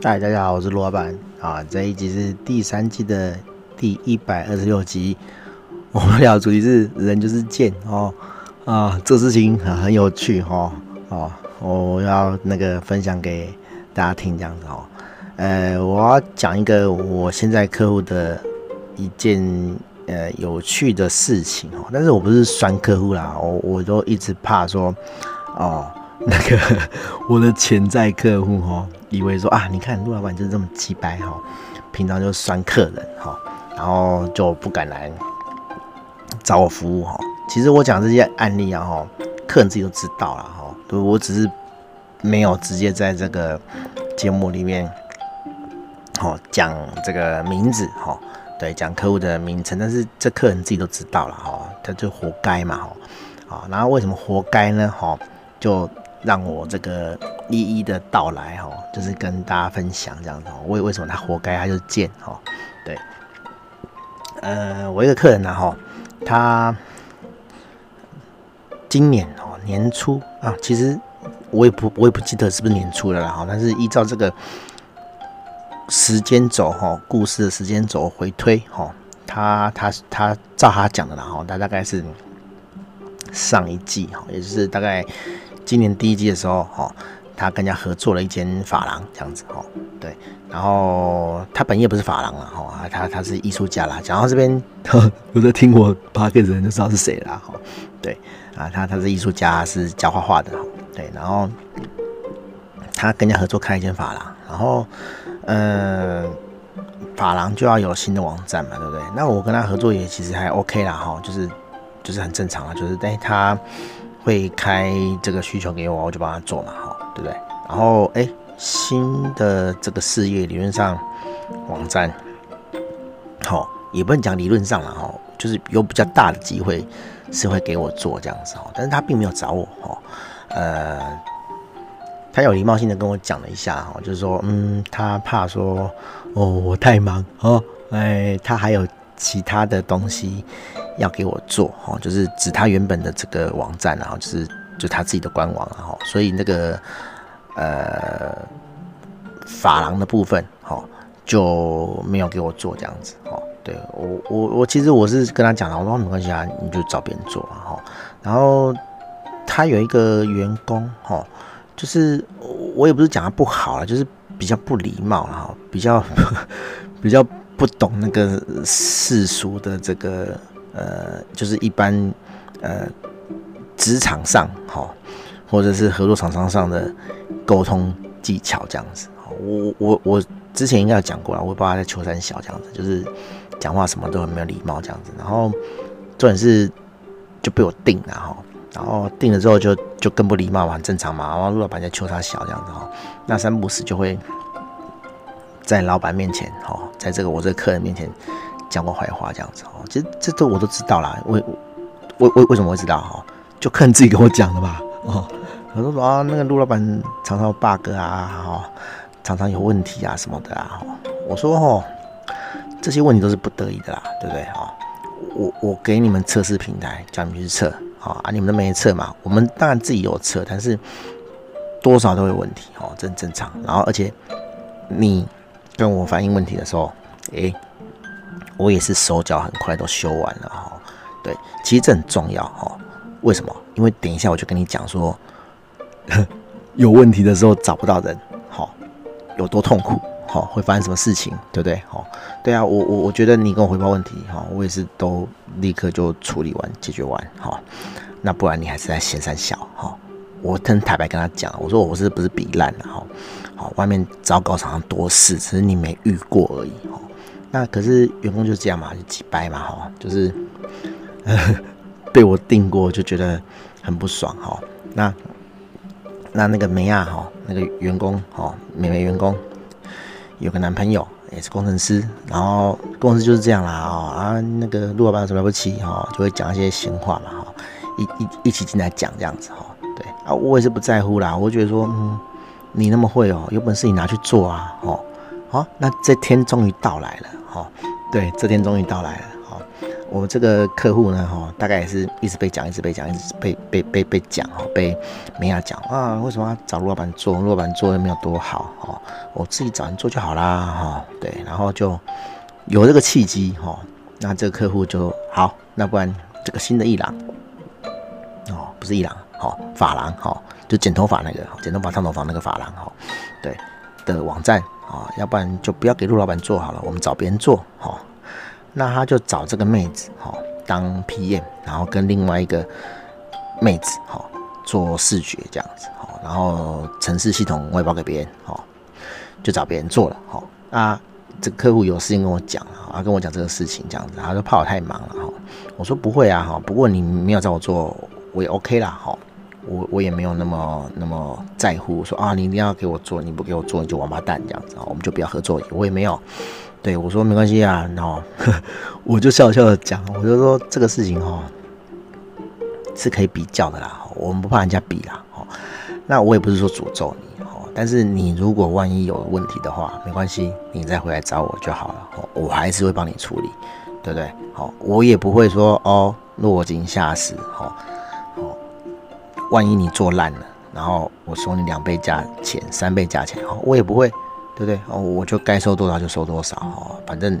嗨，大家好，我是罗老板啊。这一集是第三季的第一百二十六集。我们聊的主题是人就是贱哦啊，这事情很很有趣哈哦，我要那个分享给大家听这样子哦。呃，我要讲一个我现在客户的一件呃有趣的事情哦，但是我不是酸客户啦，我我都一直怕说哦。那个我的潜在客户哈，以为说啊，你看陆老板就是这么鸡掰哈，平常就酸客人哈，然后就不敢来找我服务哈。其实我讲这些案例啊哈，客人自己都知道了哈，对，我只是没有直接在这个节目里面好讲这个名字哈，对，讲客户的名称，但是这客人自己都知道了哈，他就活该嘛哈，啊，然后为什么活该呢哈？就让我这个一一的到来哈，就是跟大家分享这样子。为为什么他活该，他就贱哈？对，呃，我一个客人呢哈，他今年哦年初啊，其实我也不我也不记得是不是年初的了哈，但是依照这个时间轴哈，故事的时间轴回推哈，他他他照他讲的了哈，他大概是上一季哈，也就是大概。今年第一季的时候，哈，他跟人家合作了一间发廊，这样子，哈，对，然后他本业不是发廊了，哈，他他是艺术家啦。讲到这边，有在听我 podcast 人就知道是谁了，哈，对，啊，他他是艺术家，是教画画的，对，然后他跟人家合作开一间发廊，然后，呃，发廊就要有新的网站嘛，对不对？那我跟他合作也其实还 OK 啦，哈，就是就是很正常啊，就是但他。会开这个需求给我，我就帮他做嘛，哈，对不对？然后，哎，新的这个事业理论上网站，好，也不能讲理论上了，哈，就是有比较大的机会是会给我做这样子，哈，但是他并没有找我，哈，呃，他有礼貌性的跟我讲了一下，哈，就是说，嗯，他怕说，哦，我太忙，哦，哎，他还有其他的东西。要给我做哈，就是指他原本的这个网站，然后就是就他自己的官网，然后所以那个呃发廊的部分哈就没有给我做这样子哈。对我我我其实我是跟他讲了，我说没关系啊，你就找别人做哈。然后他有一个员工哈，就是我也不是讲他不好啊，就是比较不礼貌哈，比较 比较不懂那个世俗的这个。呃，就是一般呃职场上哈，或者是合作厂商上的沟通技巧这样子。我我我我之前应该有讲过了，我不知道他在秋山小这样子，就是讲话什么都很没有礼貌这样子。然后重点是就被我定了哈，然后定了之后就就更不礼貌嘛，很正常嘛。然后陆老板在秋他小这样子哈，那三不死就会在老板面前哈，在这个我这个客人面前。讲我坏话这样子哦，其实这都我都知道啦。为为为为什么会知道哈？就看自己跟我讲的吧。哦，很多说啊，那个陆老板常常有 bug 啊，哈，常常有问题啊什么的啊。我说哦，这些问题都是不得已的啦，对不对？哈，我我给你们测试平台，叫你们去测，好啊，你们都没测嘛。我们当然自己有测，但是多少都有问题，哦，这很正常。然后而且你跟我反映问题的时候，诶。我也是手脚很快都修完了哈，对，其实这很重要哈。为什么？因为等一下我就跟你讲说，有问题的时候找不到人，好，有多痛苦，好，会发生什么事情，对不对？好，对啊，我我我觉得你跟我回报问题哈，我也是都立刻就处理完解决完哈。那不然你还是在嫌三小哈。我很坦白跟他讲，我说我是不是比烂了哈？好，外面糟糕厂商多事，只是你没遇过而已哈。那可是员工就这样嘛，就几掰嘛，哈，就是呵 呵被我定过，就觉得很不爽，哈。那那那个梅亚哈，那个员工哈，美眉员工有个男朋友也是工程师，然后工程师就是这样啦，啊啊，那个陆老板什么了不起哈，就会讲一些闲话嘛，哈，一一一起进来讲这样子，哈，啊，我也是不在乎啦，我觉得说，嗯，你那么会哦，有本事你拿去做啊，哦，好，那这天终于到来了。好，对，这天终于到来了。好，我这个客户呢，哈，大概也是一直被讲，一直被讲，一直被被被被讲，哈，被美亚讲啊，为什么要找陆老板做？陆老板做的没有多好，哦，我自己找人做就好啦，哈，对，然后就有这个契机，哈，那这个客户就好，那不然这个新的艺廊，哦，不是艺廊，好，发廊，哈，就剪头发那个，剪头发、烫头发那个发廊，哈，对的网站，啊，要不然就不要给陆老板做好了，我们找别人做，哈。那他就找这个妹子哈当 PM，然后跟另外一个妹子哈做视觉这样子哈，然后城市系统外包给别人哈，就找别人做了哈。啊这个客户有事情跟我讲啊，跟我讲这个事情这样子，他说怕我太忙了哈。我说不会啊哈，不过你没有找我做，我也 OK 啦哈。我我也没有那么那么在乎说啊，你一定要给我做，你不给我做你就王八蛋这样子，我们就不要合作。我也没有。对我说没关系啊，然后 我就笑笑的讲，我就说这个事情哈是可以比较的啦，我们不怕人家比啦，哦，那我也不是说诅咒你哦，但是你如果万一有问题的话，没关系，你再回来找我就好了，我还是会帮你处理，对不对？好，我也不会说哦落井下石，哦哦，万一你做烂了，然后我收你两倍价钱、三倍价钱，哦，我也不会。对不对？哦，我就该收多少就收多少哦，反正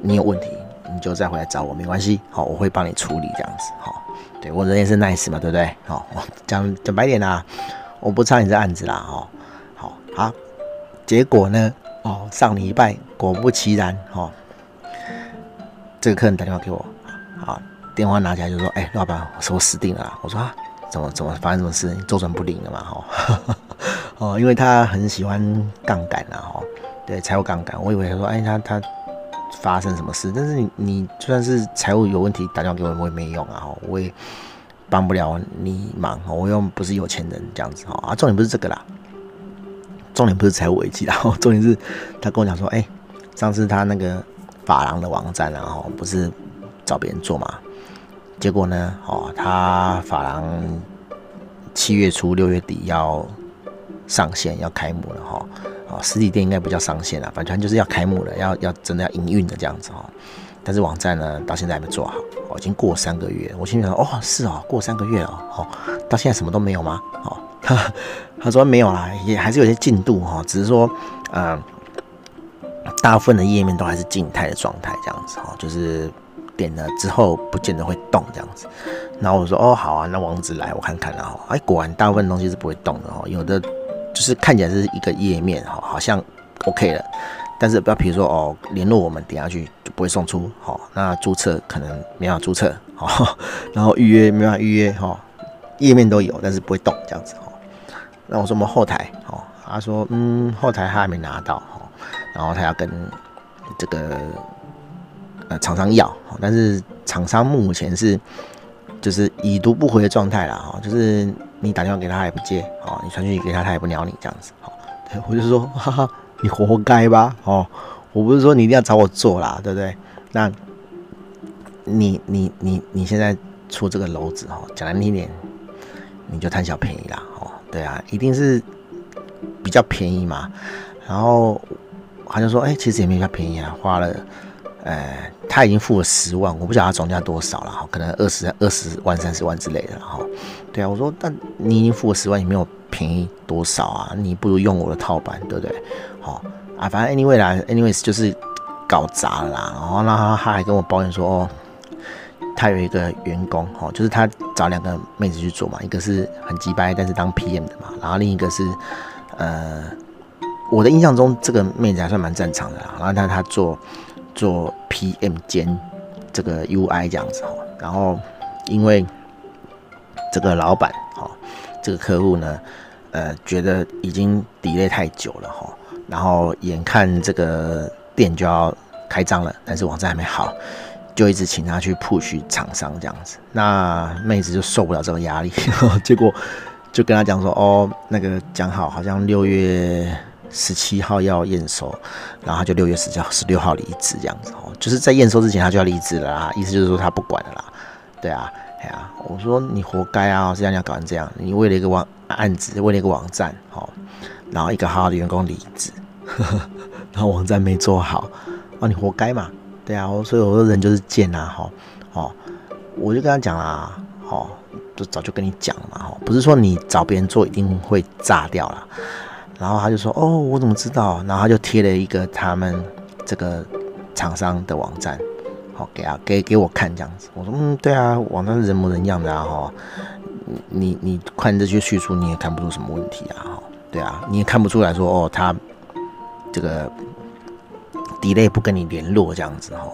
你有问题，你就再回来找我，没关系。好，我会帮你处理这样子。好，对我人也是 nice 嘛，对不对？好，讲讲白点啦，我不差你这案子啦。哦，好好，结果呢？哦，上礼拜果不其然，哦，这个客人打电话给我，好，电话拿起来就说：“哎，老板，我说我死定了。”我说：“啊，怎么怎么发生什么事？周转不灵了嘛？”哈。哦，因为他很喜欢杠杆啊，哈，对，财务杠杆。我以为他说，哎，他他发生什么事？但是你你就算是财务有问题，打电话给我，我也没用啊，我也帮不了你忙，我又不是有钱人这样子，哈啊，重点不是这个啦，重点不是财务危机然后，重点是他跟我讲说，哎，上次他那个法廊的网站，然后不是找别人做嘛，结果呢，哦，他法郎七月初六月底要。上线要开幕了哈，啊，实体店应该不叫上线了，反正就是要开幕了，要要真的要营运的这样子哈。但是网站呢，到现在还没做好，哦，已经过三个月。我心里想，哦，是哦，过三个月了，哦，到现在什么都没有吗？哦，他说没有啦，也还是有些进度哈，只是说，嗯，大部分的页面都还是静态的状态这样子哈，就是点了之后不见得会动这样子。然后我说，哦，好啊，那网址来我看看然后，哎，果然大部分东西是不会动的哦，有的。就是看起来是一个页面哈，好像 OK 了，但是不要比如说哦，联络我们点下去就不会送出，好，那注册可能没法注册，好，然后预约没法预约哈，页面都有，但是不会动这样子哈。那我说我们后台，哦，他说嗯，后台他还没拿到哈，然后他要跟这个厂商要，但是厂商目前是就是已读不回的状态了哈，就是。你打电话给他，也不接哦，你传讯息给他，他也不鸟你，这样子哦。我就说，哈哈，你活该吧哦。我不是说你一定要找我做啦，对不对？那你你你你现在出这个篓子哦，讲难听点，你就贪小便宜啦哦。对啊，一定是比较便宜嘛。然后他就说，哎，其实也没比较便宜啊，花了。呃，他已经付了十万，我不晓得他总价多少了哈，可能二十二十万、三十万之类的哈。对啊，我说，但你已经付了十万，也没有便宜多少啊，你不如用我的套版，对不对？好啊，反正 anyway 啦，anyways 就是搞砸了啦。然后那他还跟我抱怨说，哦，他有一个员工哦，就是他找两个妹子去做嘛，一个是很鸡掰，但是当 PM 的嘛，然后另一个是呃，我的印象中这个妹子还算蛮正常的啦，然后他他做。做 PM 兼这个 UI 这样子哈，然后因为这个老板哈，这个客户呢，呃，觉得已经 delay 太久了哈，然后眼看这个店就要开张了，但是网站还没好，就一直请他去 push 厂商这样子，那妹子就受不了这个压力，结果就跟他讲说，哦，那个讲好，好像六月。十七号要验收，然后他就六月十号、十六号离职这样子哦，就是在验收之前他就要离职了啦，意思就是说他不管了啦，对啊，哎呀，我说你活该啊，这样要搞成这样，你为了一个网案子，为了一个网站，哦，然后一个好好的员工离职，然后网站没做好，啊，你活该嘛，对啊，所以我说人就是贱呐，哈，哦，我就跟他讲啦，哦，就早就跟你讲了嘛，哦，不是说你找别人做一定会炸掉了。然后他就说，哦，我怎么知道？然后他就贴了一个他们这个厂商的网站，好，给啊给给我看这样子。我说，嗯，对啊，网站是人模人样的啊，哈，你你看这些叙述，你也看不出什么问题啊，哈，对啊，你也看不出来说，哦，他这个 delay 不跟你联络这样子，哈。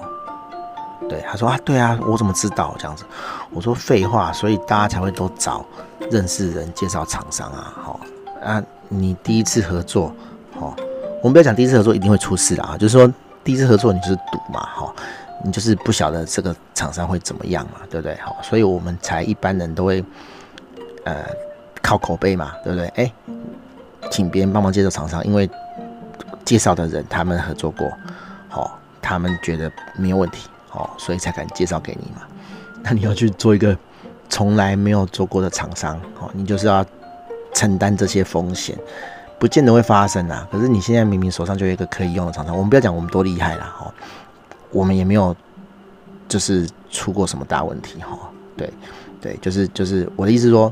对，他说啊，对啊，我怎么知道这样子？我说废话，所以大家才会都找认识人介绍厂商啊，好啊，你第一次合作，好，我们不要讲第一次合作一定会出事啦，就是说第一次合作你就是赌嘛，好，你就是不晓得这个厂商会怎么样嘛，对不对？好，所以我们才一般人都会呃靠口碑嘛，对不对？哎，请别人帮忙介绍厂商，因为介绍的人他们合作过，好，他们觉得没有问题。哦，所以才敢介绍给你嘛。那你要去做一个从来没有做过的厂商，哦，你就是要承担这些风险，不见得会发生啊。可是你现在明明手上就有一个可以用的厂商，我们不要讲我们多厉害啦，哦，我们也没有就是出过什么大问题，哈。对，对，就是就是我的意思说，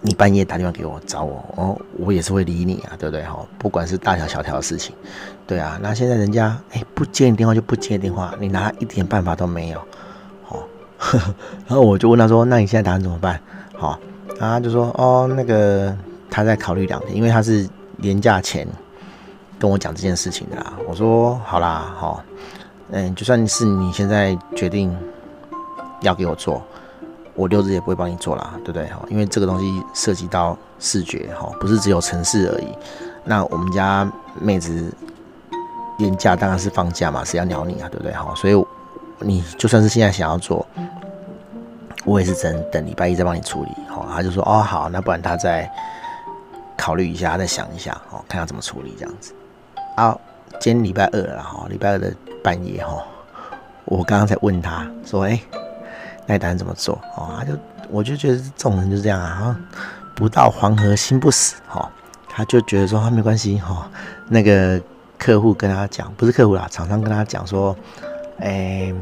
你半夜打电话给我找我，哦，我也是会理你啊，对不对？哈，不管是大条小条的事情。对啊，那现在人家哎不接你电话就不接电话，你拿一点办法都没有，哦，然后我就问他说，那你现在打算怎么办？好、哦，然后他就说哦那个他在考虑两天，因为他是年假前跟我讲这件事情的啦。我说好啦，好、哦，嗯，就算是你现在决定要给我做，我六日也不会帮你做啦，对不对？哈，因为这个东西涉及到视觉，哈，不是只有城市而已。那我们家妹子。年假当然是放假嘛，谁要鸟你啊，对不对？好，所以你就算是现在想要做，我也是只能等礼拜一再帮你处理。好，他就说哦好，那不然他再考虑一下，再想一下，哦，看要怎么处理这样子。啊，今天礼拜二了哈，礼拜二的半夜哈，我刚刚才问他说，哎，那你打算怎么做？哦，他就我就觉得这种人就是这样啊，不到黄河心不死，哈，他就觉得说啊没关系哈，那个。客户跟他讲，不是客户啦，厂商跟他讲说，哎、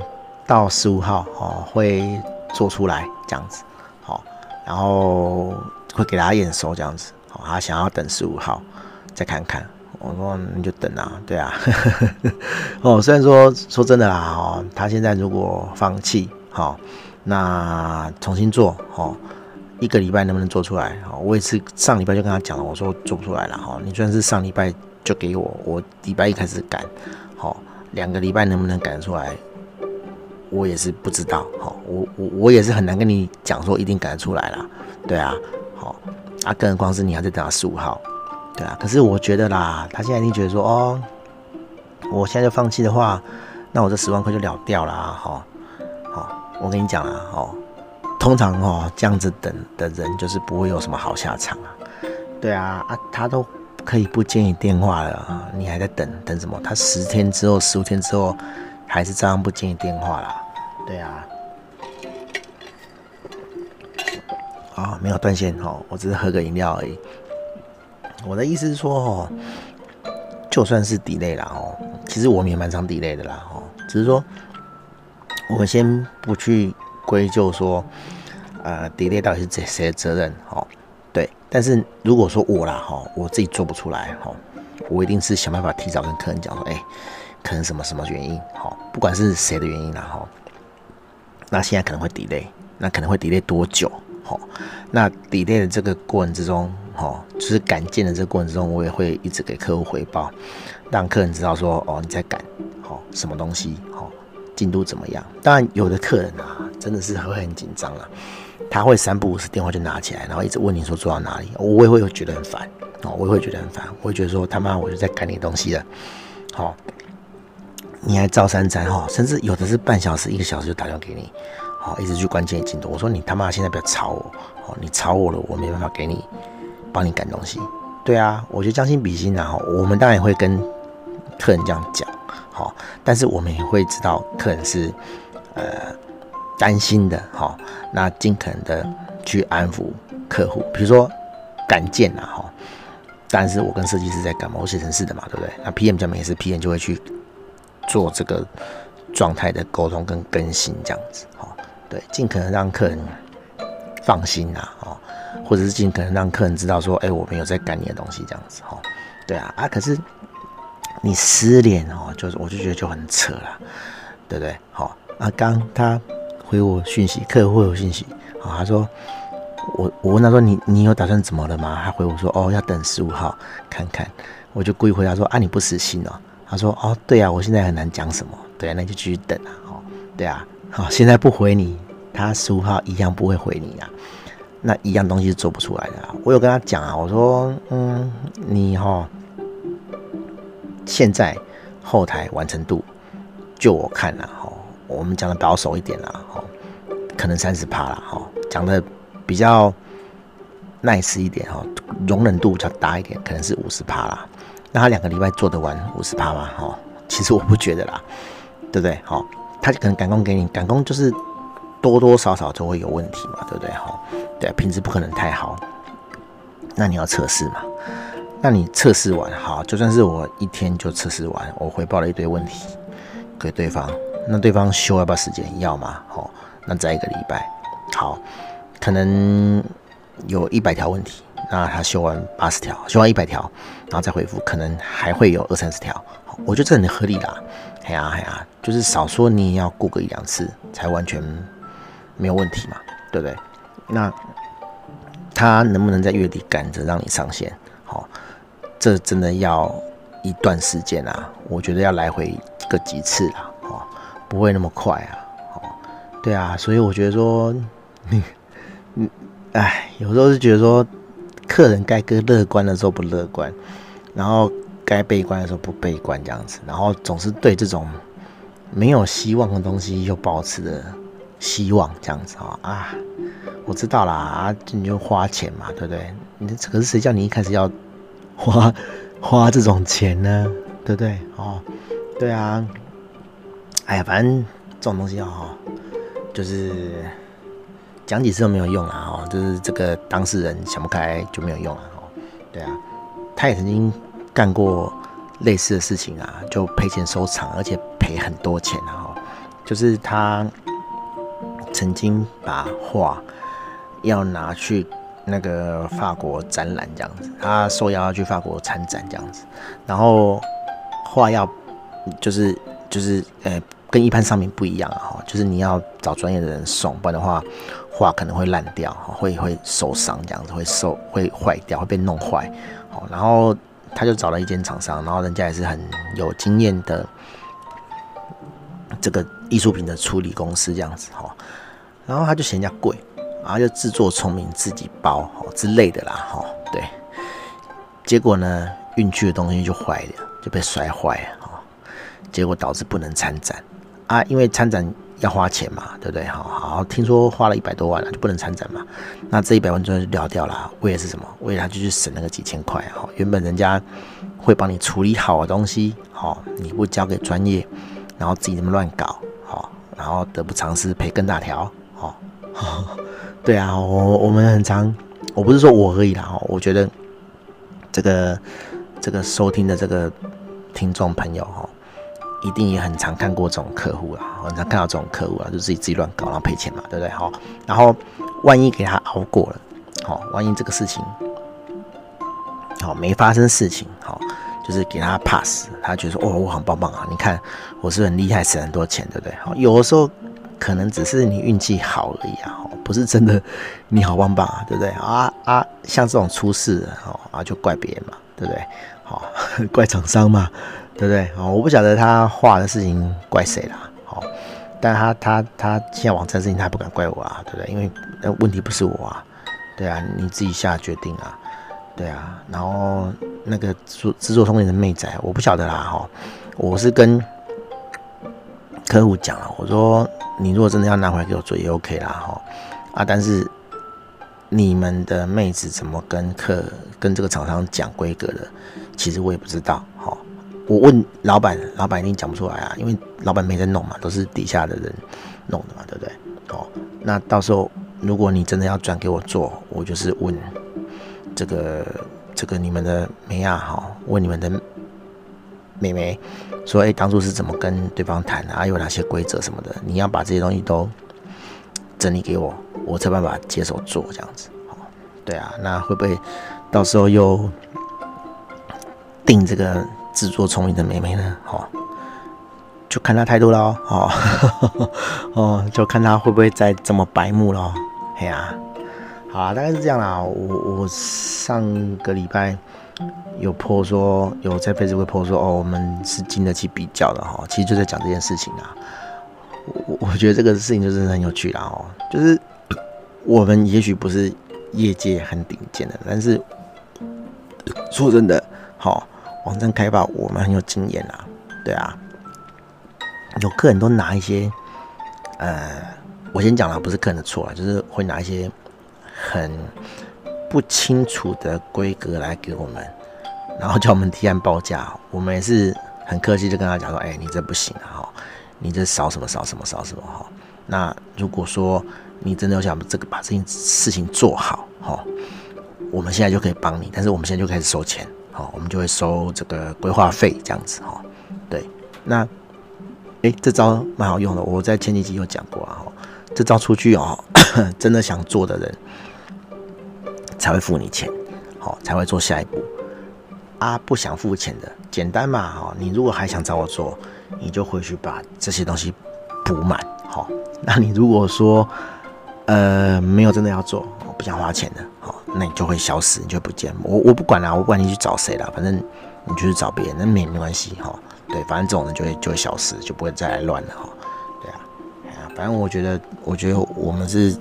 到十五号哦会做出来这样子，好，然后会给他验收这样子，好，他想要等十五号再看看，我说你就等啊，对啊，哦，虽然说说真的啦，哦，他现在如果放弃，好，那重新做，好，一个礼拜能不能做出来？好，我也是上礼拜就跟他讲了，我说做不出来了，哈，你虽然是上礼拜。就给我，我礼拜一开始赶，好，两个礼拜能不能赶出来，我也是不知道，好，我我我也是很难跟你讲说一定赶得出来啦，对啊，好，啊，更何况是你还在等到十五号，对啊，可是我觉得啦，他现在一定觉得说，哦，我现在就放弃的话，那我这十万块就了掉了，哈，好，我跟你讲啦，哦，通常哦这样子等的人就是不会有什么好下场啊，对啊，啊，他都。可以不接你电话了，你还在等等什么？他十天之后、十五天之后，还是照样不接你电话啦。对啊，啊、哦，没有断线哦，我只是喝个饮料而已。我的意思是说哦，就算是 delay 啦哦，其实我们也蛮常 delay 的啦哦，只是说我们先不去归咎说，呃，delay 到底是谁的责任哦。但是如果说我啦哈，我自己做不出来哈，我一定是想办法提早跟客人讲说，哎，可能什么什么原因哈，不管是谁的原因啦哈，那现在可能会 delay，那可能会 delay 多久哈？那 delay 的这个过程之中哈，就是赶件的这个过程之中，我也会一直给客户回报，让客人知道说，哦，你在赶哈，什么东西哈，进度怎么样？当然有的客人啊，真的是会很紧张了。他会三不五时电话就拿起来，然后一直问你说做到哪里，我也会觉得很烦哦，我也会觉得很烦，我会觉得说他妈我就在赶你东西了，好，你还照三餐哈，甚至有的是半小时一个小时就打电话给你，好，一直去关键进度，我说你他妈现在不要吵我，哦，你吵我了，我没办法给你帮你赶东西，对啊，我觉得将心比心啊，我们当然也会跟客人这样讲，好，但是我们也会知道客人是呃。担心的哈，那尽可能的去安抚客户，比如说赶件啊哈，但是我跟设计师在赶嘛，我写程式的嘛，对不对？那 PM 这边也是 PM 就会去做这个状态的沟通跟更新这样子，哦，对，尽可能让客人放心呐，哦，或者是尽可能让客人知道说，哎，我没有在赶你的东西这样子，哦，对啊，啊，可是你失联哦，就是我就觉得就很扯了，对不对？好，啊，刚他回我讯息，客户回我讯息，哦，他说我我问他说你你有打算怎么了吗？他回我说哦，要等十五号看看，我就故意回答说啊，你不死心哦。他说哦，对啊，我现在很难讲什么。对啊，那就继续等啊。哦，对啊，好，现在不回你，他十五号一样不会回你啊。那一样东西是做不出来的啊。我有跟他讲啊，我说，嗯，你哈、哦，现在后台完成度，就我看了哈，我们讲的保守一点啦，哈，可能三十趴了哈，讲的比较 nice 一点哈，容忍度较大一点，可能是五十趴啦。那他两个礼拜做得完五十趴吗？哈，其实我不觉得啦，对不对？好，他可能赶工给你，赶工就是多多少少都会有问题嘛，对不对？哈，对，品质不可能太好。那你要测试嘛？那你测试完，好，就算是我一天就测试完，我回报了一堆问题给对方，那对方修要不要时间？要吗？好，那再一个礼拜，好，可能有一百条问题。那他修完八十条，修完一百条，然后再回复，可能还会有二三十条。我觉得这很合理啦。哎呀哎呀，就是少说你也要过个一两次，才完全没有问题嘛，对不对？那他能不能在月底赶着让你上线？好，这真的要一段时间啊。我觉得要来回个几次啦，哦，不会那么快啊。哦，对啊，所以我觉得说，你，嗯，哎，有时候是觉得说。客人该该乐观的时候不乐观，然后该悲观的时候不悲观，这样子，然后总是对这种没有希望的东西又保持着希望，这样子啊啊！我知道啦啊，你就花钱嘛，对不对？你可是谁叫你一开始要花 花这种钱呢？对不对？哦，对啊，哎呀，反正这种东西哦，就是。讲几次都没有用啊！哦，就是这个当事人想不开就没有用了哦。对啊，他也曾经干过类似的事情啊，就赔钱收场，而且赔很多钱啊！哦，就是他曾经把画要拿去那个法国展览这样子，他受邀要去法国参展这样子，然后画要就是就是呃。跟一般商品不一样啊，就是你要找专业的人送，不然的话画可能会烂掉，会会受伤这样子，会受会坏掉，会被弄坏。好，然后他就找了一间厂商，然后人家也是很有经验的这个艺术品的处理公司这样子，哈，然后他就嫌人家贵，然后就自作聪明自己包哦之类的啦，哈，对，结果呢运去的东西就坏了，就被摔坏了，结果导致不能参展。啊，因为参展要花钱嘛，对不对？好好，听说花了一百多万了，就不能参展嘛。那这一百万就了掉了，为的是什么？为了他就去省那个几千块。哈，原本人家会帮你处理好的东西，好，你不交给专业，然后自己这么乱搞，好，然后得不偿失，赔更大条。好，对啊，我我们很常，我不是说我而已啦，我觉得这个这个收听的这个听众朋友，哈。一定也很常看过这种客户啊，很常看到这种客户啊，就自己自己乱搞，然后赔钱嘛，对不对？好，然后万一给他熬过了，好，万一这个事情好没发生事情，好，就是给他 pass，他觉得哦，我很棒棒啊，你看我是很厉害，省很多钱，对不对？好，有的时候可能只是你运气好而已啊，不是真的你好棒棒啊，对不对？啊啊，像这种出事哦啊，就怪别人嘛，对不对？好，怪厂商嘛。对不对？哦，我不晓得他画的事情怪谁啦。好，但他他他现在网站事情他不敢怪我啊，对不对？因为那问题不是我啊，对啊，你自己下决定啊，对啊。然后那个做制作聪明的妹仔，我不晓得啦。哈，我是跟客户讲了，我说你如果真的要拿回来给我做也 OK 啦。哈啊，但是你们的妹子怎么跟客跟这个厂商讲规格的，其实我也不知道。我问老板，老板一定讲不出来啊，因为老板没在弄嘛，都是底下的人弄的嘛，对不对？哦，那到时候如果你真的要转给我做，我就是问这个这个你们的梅亚，哈，问你们的妹妹说，哎，当初是怎么跟对方谈的啊？有哪些规则什么的？你要把这些东西都整理给我，我才办法接手做这样子。对啊，那会不会到时候又 定这个自作聪明的妹妹呢？好，就看她态度喽。哦，哦，就看她会不会再这么白目喽。哎呀。好啊，大概是这样啦。我我上个礼拜有 po 说，有在 Facebook po 说，哦，我们是经得起比较的哈。其实就在讲这件事情啊。我我觉得这个事情就是很有趣啦哦，就是我们也许不是业界很顶尖的，但是说真的，好，网站开发我们很有经验啦。对啊，有客人都拿一些，呃，我先讲了，不是客人的错啊，就是会拿一些。很不清楚的规格来给我们，然后叫我们提案报价，我们也是很客气，就跟他讲说：“哎，你这不行啊，哈，你这少什么少什么少什么哈。那如果说你真的要想这个把这件事情做好，哈，我们现在就可以帮你，但是我们现在就开始收钱，好，我们就会收这个规划费这样子，哈，对。那哎，这招蛮好用的，我在前几集有讲过啊，哈，这招出去哦，真的想做的人。才会付你钱，好，才会做下一步啊！不想付钱的，简单嘛，哈！你如果还想找我做，你就回去把这些东西补满，好。那你如果说呃没有真的要做，不想花钱的，好，那你就会消失，你就不见我，我不管啦，我不管你去找谁啦，反正你就去找别人，那没没关系，哈。对，反正这种人就会就会消失，就不会再来乱了，哈。对啊，哎呀反正我觉得，我觉得我们是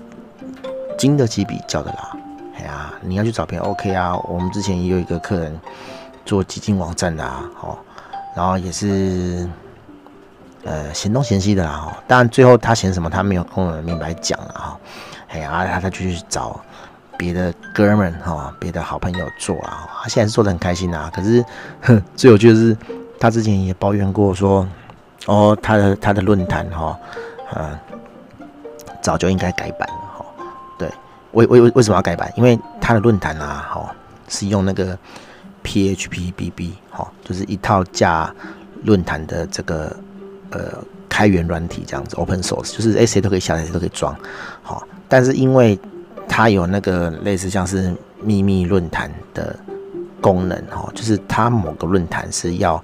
经得起比较的啦。哎呀，你要去找别人 OK 啊？我们之前也有一个客人做基金网站的啊，好，然后也是呃嫌东嫌西的啦，哈。当然最后他嫌什么，他没有跟我们明白讲了哈。哎呀，他他就去找别的哥们哈，别的好朋友做啊。他现在是做的很开心啊。可是，哼，最有趣的是，他之前也抱怨过说，哦，他的他的论坛哈，嗯，早就应该改版。为为为为什么要改版？因为他的论坛啊，哈，是用那个 PHPBB，哈，就是一套架论坛的这个呃开源软体这样子，Open Source，就是诶谁都可以下载，谁都可以装，好。但是因为它有那个类似像是秘密论坛的功能，哦，就是它某个论坛是要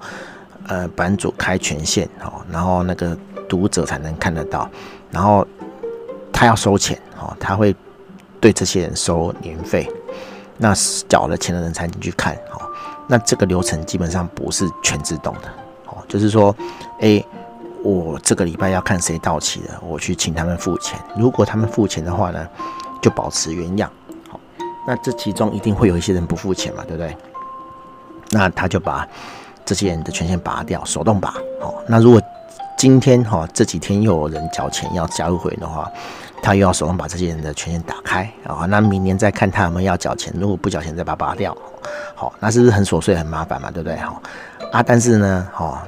呃版主开权限，哦，然后那个读者才能看得到，然后他要收钱，哦，他会。对这些人收年费，那缴了钱的人才能去看，哦，那这个流程基本上不是全自动的，哦，就是说，诶，我这个礼拜要看谁到期了，我去请他们付钱，如果他们付钱的话呢，就保持原样，好，那这其中一定会有一些人不付钱嘛，对不对？那他就把这些人的权限拔掉，手动拔，好，那如果今天哈这几天又有人缴钱要加入会员的话。他又要手动把这些人的权限打开啊，那明年再看他有没有要缴钱，如果不缴钱再把它拔掉，好，那是不是很琐碎很麻烦嘛，对不对？哈啊，但是呢，哈，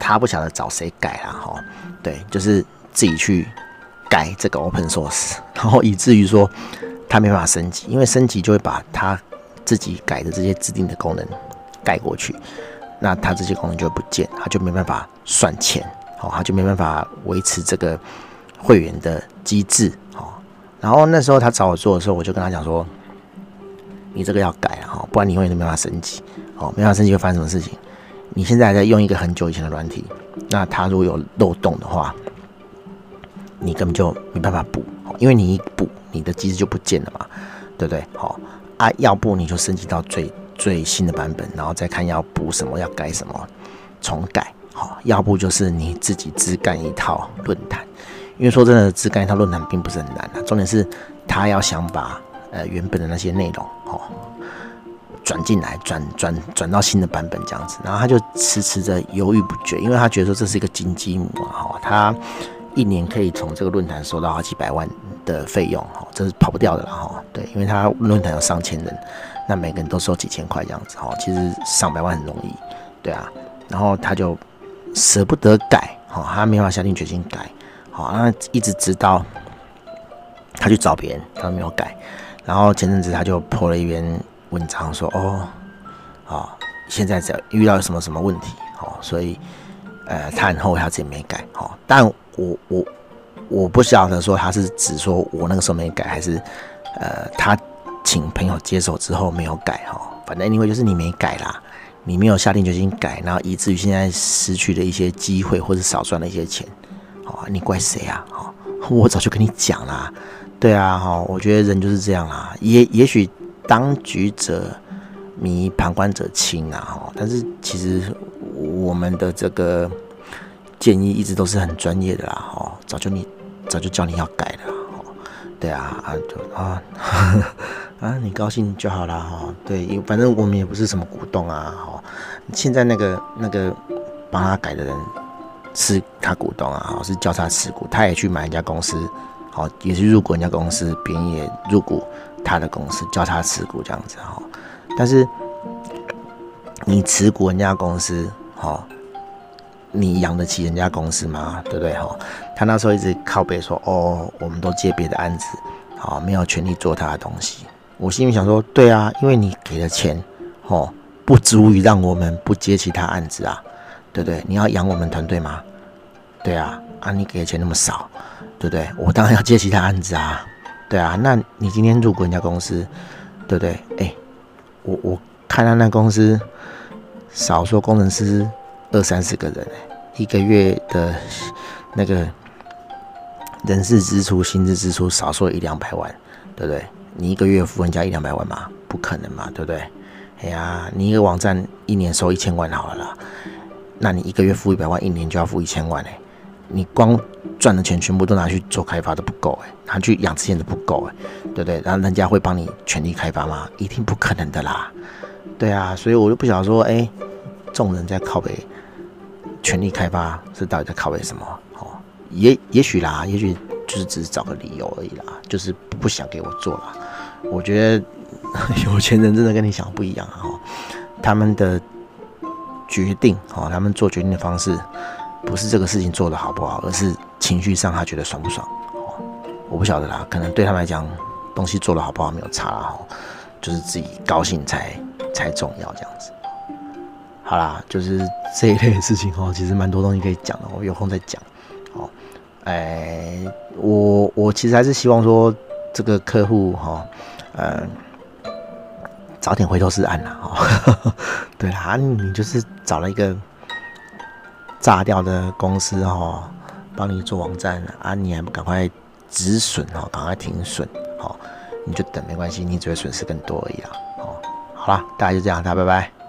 他不晓得找谁改啊，哈，对，就是自己去改这个 open source，然后以至于说他没办法升级，因为升级就会把他自己改的这些指定的功能盖过去，那他这些功能就不见，他就没办法算钱，好，他就没办法维持这个。会员的机制，好，然后那时候他找我做的时候，我就跟他讲说，你这个要改了哈，不然你永远都没办法升级，哦，没办法升级会发生什么事情？你现在还在用一个很久以前的软体，那它如果有漏洞的话，你根本就没办法补，因为你一补，你的机制就不见了嘛，对不对？好啊，要不你就升级到最最新的版本，然后再看要补什么，要改什么，重改，好，要不就是你自己自干一套论坛。因为说真的，自干一套论坛并不是很难的，重点是他要想把呃原本的那些内容哦转进来，转转转到新的版本这样子，然后他就迟迟的犹豫不决，因为他觉得说这是一个金鸡母啊，他一年可以从这个论坛收到好几百万的费用，哈，这是跑不掉的了，哈，对，因为他论坛有上千人，那每个人都收几千块这样子，哈，其实上百万很容易，对啊，然后他就舍不得改，哈，他没法下定决心改。好，那一直直到他去找别人，他没有改。然后前阵子他就破了一篇文章说：“哦，好，现在在遇到什么什么问题，哦，所以呃，他很后悔他自己没改，哦，但我我我不晓得说他是指说我那个时候没改，还是呃他请朋友接手之后没有改，哈，反正因为就是你没改啦，你没有下定决心改，然后以至于现在失去了一些机会或者少赚了一些钱，哦，你怪谁啊？哈，我早就跟你讲啦，对啊，哈，我觉得人就是这样啦，也也许当局者。迷旁观者清啊，哈！但是其实我们的这个建议一直都是很专业的啦，哈！早就你早就叫你要改了，哦！对啊，啊就啊 啊，你高兴就好啦。哈！对，因反正我们也不是什么股东啊，哈！现在那个那个帮他改的人是他股东啊，哦是交叉持股，他也去买人家公司，好，也是入股人家公司，别人也入股他的公司，交叉持股这样子，哈。但是你持股人家公司，哈，你养得起人家公司吗？对不对？哈，他那时候一直靠背说，哦，我们都接别的案子，好，没有权利做他的东西。我心里想说，对啊，因为你给的钱，哦，不足以让我们不接其他案子啊，对不对？你要养我们团队吗？对啊，啊，你给的钱那么少，对不对？我当然要接其他案子啊，对啊，那你今天入股人家公司，对不对？哎。我我看他那公司，少说工程师二三十个人，一个月的那个人事支出、薪资支出少说一两百万，对不对？你一个月付人家一两百万吗？不可能嘛，对不对？哎呀，你一个网站一年收一千万好了啦，那你一个月付一百万，一年就要付一千万哎，你光赚的钱全部都拿去做开发都不够哎，拿去养这些都不够哎。对不对？然后人家会帮你全力开发吗？一定不可能的啦。对啊，所以我就不晓得说，哎，众人在靠北全力开发是到底在靠北什么？哦，也也许啦，也许就是只是找个理由而已啦，就是不想给我做啦。我觉得有钱人真的跟你想的不一样哈，他们的决定哦，他们做决定的方式不是这个事情做得好不好，而是情绪上他觉得爽不爽。我不晓得啦，可能对他们来讲。东西做得好不好没有差哈，就是自己高兴才才重要这样子。好啦，就是这一类的事情哦，其实蛮多东西可以讲的，我有空再讲。好，哎，我我其实还是希望说这个客户哈，呃，早点回头是岸啦哈。对啦，你就是找了一个炸掉的公司哈，帮你做网站啊，你还不赶快止损哦，赶快停损。好，你就等没关系，你只会损失更多而已啦。好，了，大家就这样，大家拜拜。